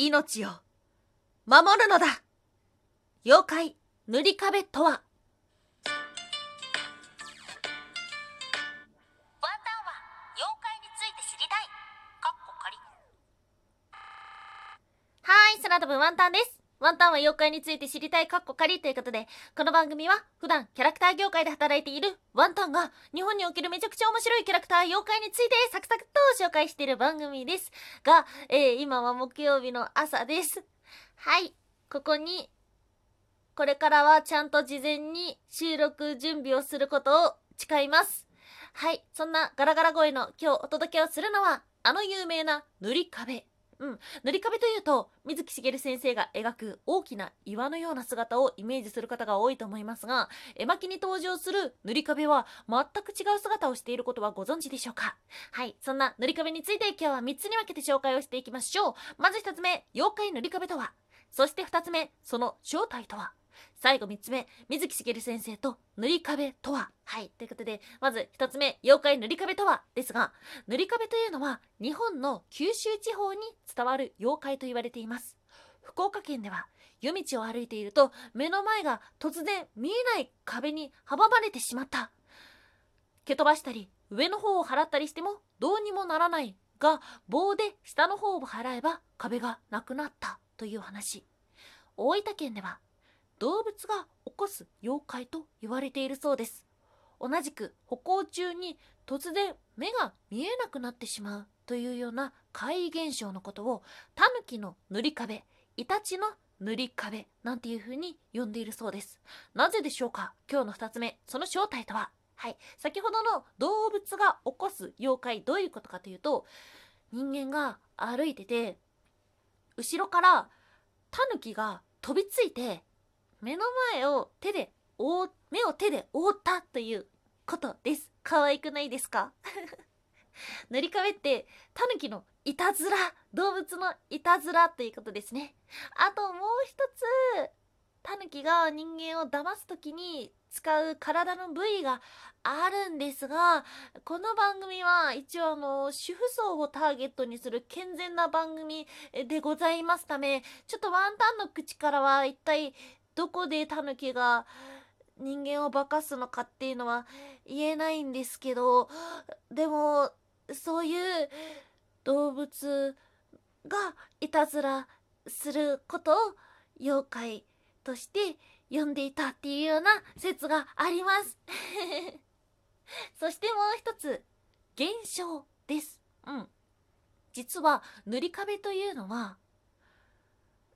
命を守るのだ妖怪塗り壁とはワンタンは妖怪について知りたい。かっこ仮。はい、空飛ぶワンタンです。ワンタンは妖怪について知りたいカッコ仮ということで、この番組は普段キャラクター業界で働いているワンタンが日本におけるめちゃくちゃ面白いキャラクター妖怪についてサクサクと紹介している番組です。が、えー今は木曜日の朝です。はい、ここに、これからはちゃんと事前に収録準備をすることを誓います。はい、そんなガラガラ声の今日お届けをするのは、あの有名な塗り壁。うん、塗り壁というと水木しげる先生が描く大きな岩のような姿をイメージする方が多いと思いますが絵巻に登場する塗り壁は全く違う姿をしていることはご存知でしょうか？はい。そんな塗り壁について今日は3つに分けて紹介をしていきましょう。まず1つ目妖怪塗り壁とは。そして2つ目その正体とは？最後3つ目水木しげる先生と塗り壁とは？はいということでまず1つ目妖怪塗り壁とはですが塗り壁というのは日本の九州地方に伝わる妖怪と言われています。福岡県では夜道を歩いていると目の前が突然見えない壁に阻まれてしまった。蹴飛ばしたり上の方を払ったりしてもどうにもならないが棒で下の方を払えば壁がなくなったという話。大分県では動物が起こす妖怪と言われているそうです。同じく歩行中に突然目が見えなくなってしまうというような怪異現象のことをタヌキの塗り壁イタチの塗り壁なんていう風に呼んでいるそうです。なぜでしょうか？今日の2つ目その正体とは？はい。先ほどの動物が起こす妖怪どういうことかというと人間が歩いてて後ろからタヌキが飛びついて目の前を手で覆目を手で覆ったということです。可愛くないですか？塗り壁ってタヌキのいたずら動物のいたずらということですね。あともう一つタヌキが人間を騙す時に使う体の部位があるんですがこの番組は一応あの主婦層をターゲットにする健全な番組でございますためちょっとワンタンの口からは一体どこでタヌキが人間を化かすのかっていうのは言えないんですけどでもそういう動物がいたずらすることを妖怪として呼んでいたっていうような説があります。そしてもう一つ現象です。うん。実は塗り壁というのは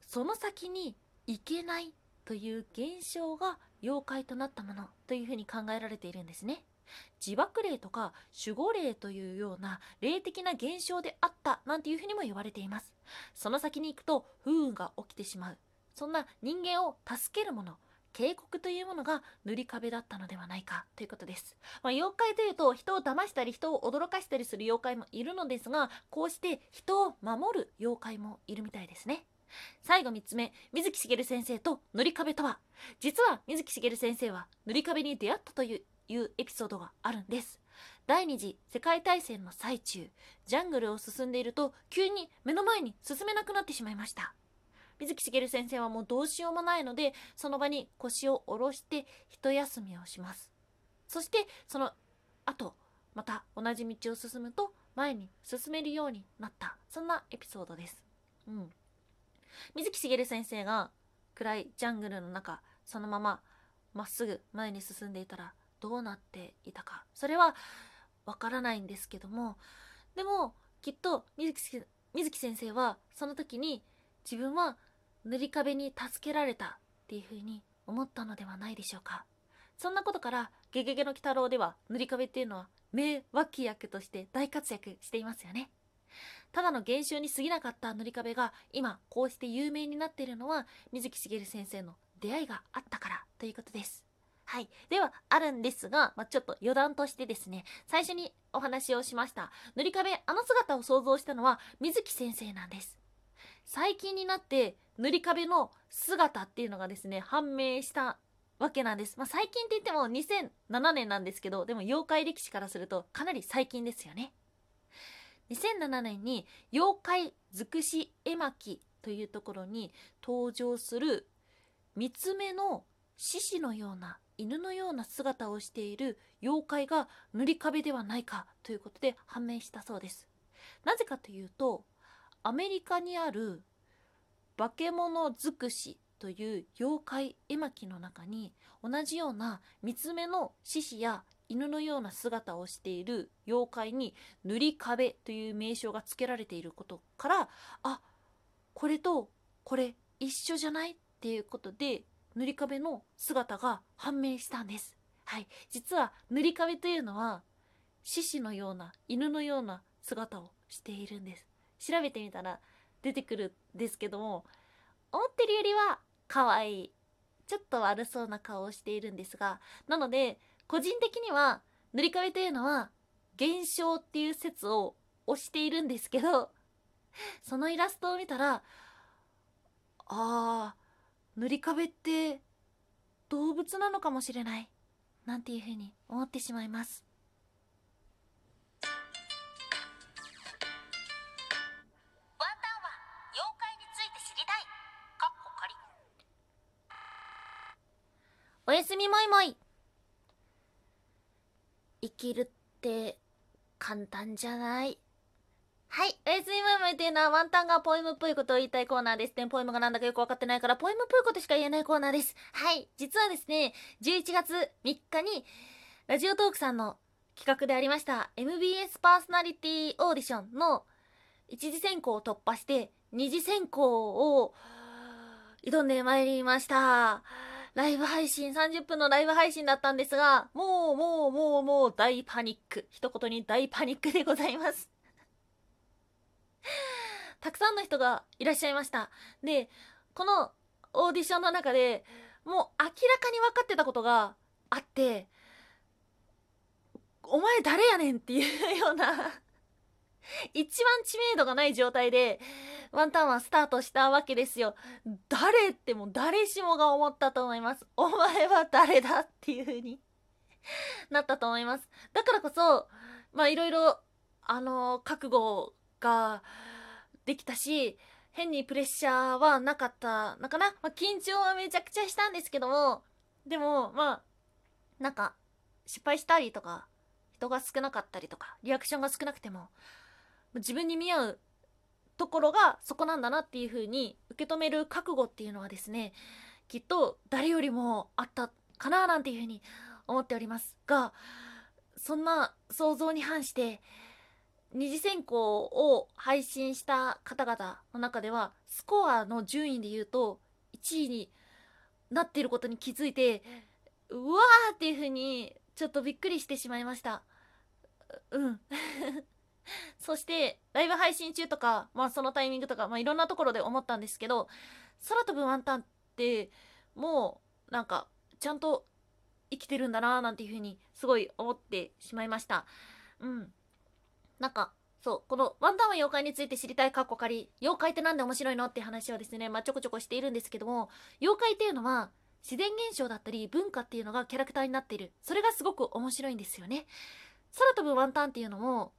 その先に行けないという現象が妖怪となったものというふうに考えられているんですね。自爆霊とか守護霊というような霊的な現象であったなんていうふうにも言われています。その先に行くと不運が起きてしまう。そんな人間を助けるもの警告というものが塗り壁だったのではないかということです、まあ、妖怪というと人を騙したり人を驚かしたりする妖怪もいるのですがこうして人を守る妖怪もいるみたいですね。最後3つ目水木しげる先生と塗り壁とは。実は水木しげる先生は塗り壁に出会ったといういうエピソードがあるんです。第二次世界大戦の最中ジャングルを進んでいると急に目の前に進めなくなってしまいました。水木しげる先生はもうどうしようもないのでその場に腰を下ろして一休みをします。そしてその後また同じ道を進むと前に進めるようになった。そんなエピソードです。うん。水木しげる先生が暗いジャングルの中そのまままっすぐ前に進んでいたらどうなっていたか。それはわからないんですけどもでもきっと水木水木先生はその時に自分は塗り壁に助けられたっていうふうに思ったのではないでしょうか。そんなことから「ゲゲゲの鬼太郎」では塗り壁っていうのは名脇役として大活躍していますよね。ただの現象に過ぎなかった塗り壁が今こうして有名になっているのは水木しげる先生の出会いがあったからということですはい。では、あるんですが、まあ、ちょっと余談としてですね、最初にお話をしました、塗り壁、あの姿を想像したのは、水木先生なんです。最近になって、塗り壁の姿っていうのがですね、判明したわけなんです。まあ、最近って言っても2007年なんですけど、でも妖怪歴史からするとかなり最近ですよね。2007年に妖怪尽くし絵巻というところに登場する三つ目の獅子のような犬のような姿をしている妖怪が塗り壁ではないかということで判明したそうです。なぜかというとアメリカにある化け物尽くしという妖怪絵巻の中に同じような三つ目の獅子や犬のような姿をしている妖怪に塗り壁という名称が付けられていることからあこれとこれ一緒じゃない？っていうことで塗り壁の姿が判明したんです。はい、実は塗り壁というのは獅子のような犬のような姿をしているんです。調べてみたら出てくるんですけども思ってるよりは可愛いちょっと悪そうな顔をしているんですがなので個人的には塗り壁というのは現象っていう説を推しているんですけど そのイラストを見たらあー塗り壁って動物なのかもしれないなんていうふうに思ってしまいます。きるって簡単じゃない？はい。おやすみもいもいというのはワンタンがポエムっぽいことを言いたいコーナーですね。ポエムがなんだかよくわかってないから、ポエムっぽいことしか言えないコーナーです。はい。実はですね、11月3日に、ラジオトークさんの企画でありました MBS パーソナリティオーディションの一次選考を突破して二次選考を挑んでまいりました。ライブ配信、30分のライブ配信だったんですが、もうもうもうもう大パニック。一言に大パニックでございます。たくさんの人がいらっしゃいました。で、このオーディションの中でもう明らかに分かってたことがあって、お前誰やねんっていうような 一番知名度がない状態でワンタンはスタートしたわけですよ。誰っても誰しもが思ったと思います。お前は誰だっていう風に なったと思います。だからこそ、まあいろいろ、あの覚悟ができたし、変にプレッシャーはなかったのかな。まあ緊張はめちゃくちゃしたんですけども、でも、まあ、なんか、失敗したりとか、人が少なかったりとか、リアクションが少なくても、自分に見合うところがそこなんだなっていう風に受け止める覚悟っていうのはですねきっと誰よりもあったかななんていう風に思っておりますがそんな想像に反して二次選考を配信した方々の中ではスコアの順位で言うと1位になっていることに気づいてうわーっていう風にちょっとびっくりしてしまいました。うん。そしてライブ配信中とか、まあ、そのタイミングとか、まあ、いろんなところで思ったんですけど空飛ぶワンタンってもうなんかちゃんと生きてるんだなーなんていう風にすごい思ってしまいました。うん。なんかそうこのワンタンは妖怪について知りたいかっこ仮妖怪ってなんで面白いのって話をですね、まあ、ちょこちょこしているんですけども妖怪っていうのは自然現象だったり文化っていうのがキャラクターになっている。それがすごく面白いんですよね。空飛ぶワンタンっていうのも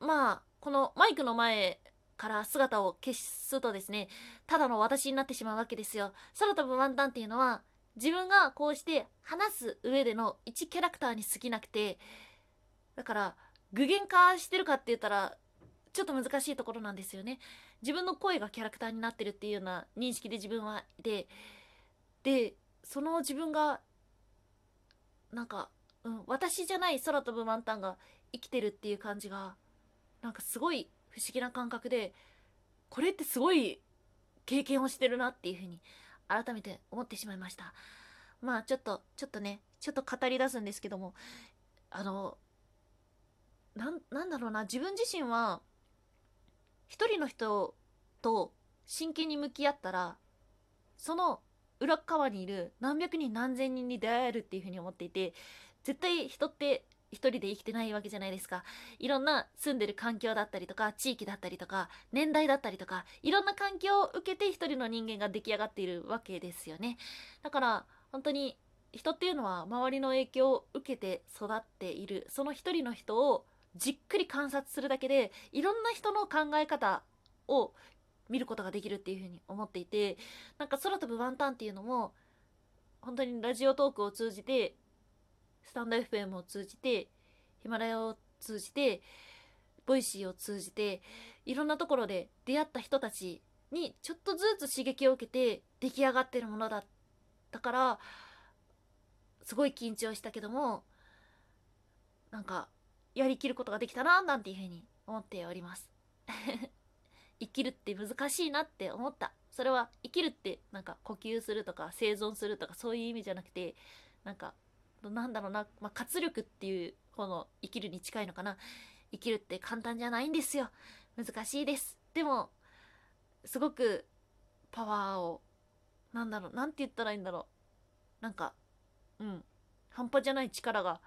まあこのマイクの前から姿を消すとですねただの私になってしまうわけですよ。空飛ぶワンタンっていうのは自分がこうして話す上での一キャラクターに過ぎなくてだから具現化してるかって言ったらちょっと難しいところなんですよね。自分の声がキャラクターになってるっていうような認識で自分はいてでその自分がなんか、うん、私じゃない空飛ぶワンタンが生きてるっていう感じがなんかすごい不思議な感覚でこれってすごい経験をしてるなっていうふうに改めて思ってしまいました。まあちょっとちょっとねちょっと語り出すんですけどもあのなんだろうな自分自身は一人の人と真剣に向き合ったらその裏側にいる何百人何千人に出会えるっていうふうに思っていて絶対人って一人で生きてないわけじゃないですか。いろんな住んでる環境だったりとか地域だったりとか年代だったりとかいろんな環境を受けて一人の人間が出来上がっているわけですよね。だから本当に人っていうのは周りの影響を受けて育っている。その一人の人をじっくり観察するだけでいろんな人の考え方を見ることができるっていうふうに思っていてなんか空飛ぶワンタンっていうのも本当にラジオトークを通じてスタンド FM を通じてヒマラヤを通じて Voicy を通じていろんなところで出会った人たちにちょっとずつ刺激を受けて出来上がってるものだったからすごい緊張したけどもなんかやりきることができたななんていうふうに思っております。生きるって難しいなって思った。それは生きるってなんか呼吸するとか生存するとかそういう意味じゃなくてなんかなんだろうな、まあ、活力っていうこの生きるに近いのかな。生きるって簡単じゃないんですよ。難しいです。でもすごくパワーをなんだろうなんて言ったらいいんだろう。なんかうん。半端じゃない力が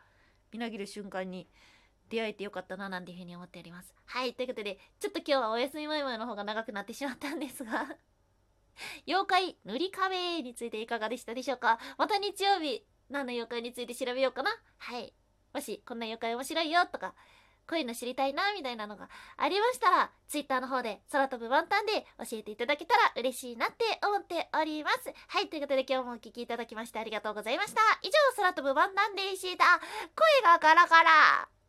みなぎる瞬間に出会えてよかったななんていうふうに思っております。はいということでちょっと今日はお休み前々の方が長くなってしまったんですが。妖怪塗り壁についていかがでしたでしょうか。また日曜日何の妖怪について調べようかな？はい。もしこんな妖怪面白いよとかこういうの知りたいなみたいなのがありましたら Twitter の方で空飛ぶワンタンで教えていただけたら嬉しいなって思っております。はい。ということで今日もお聴きいただきましてありがとうございました。以上空飛ぶワンタンでした。声がガラガラ。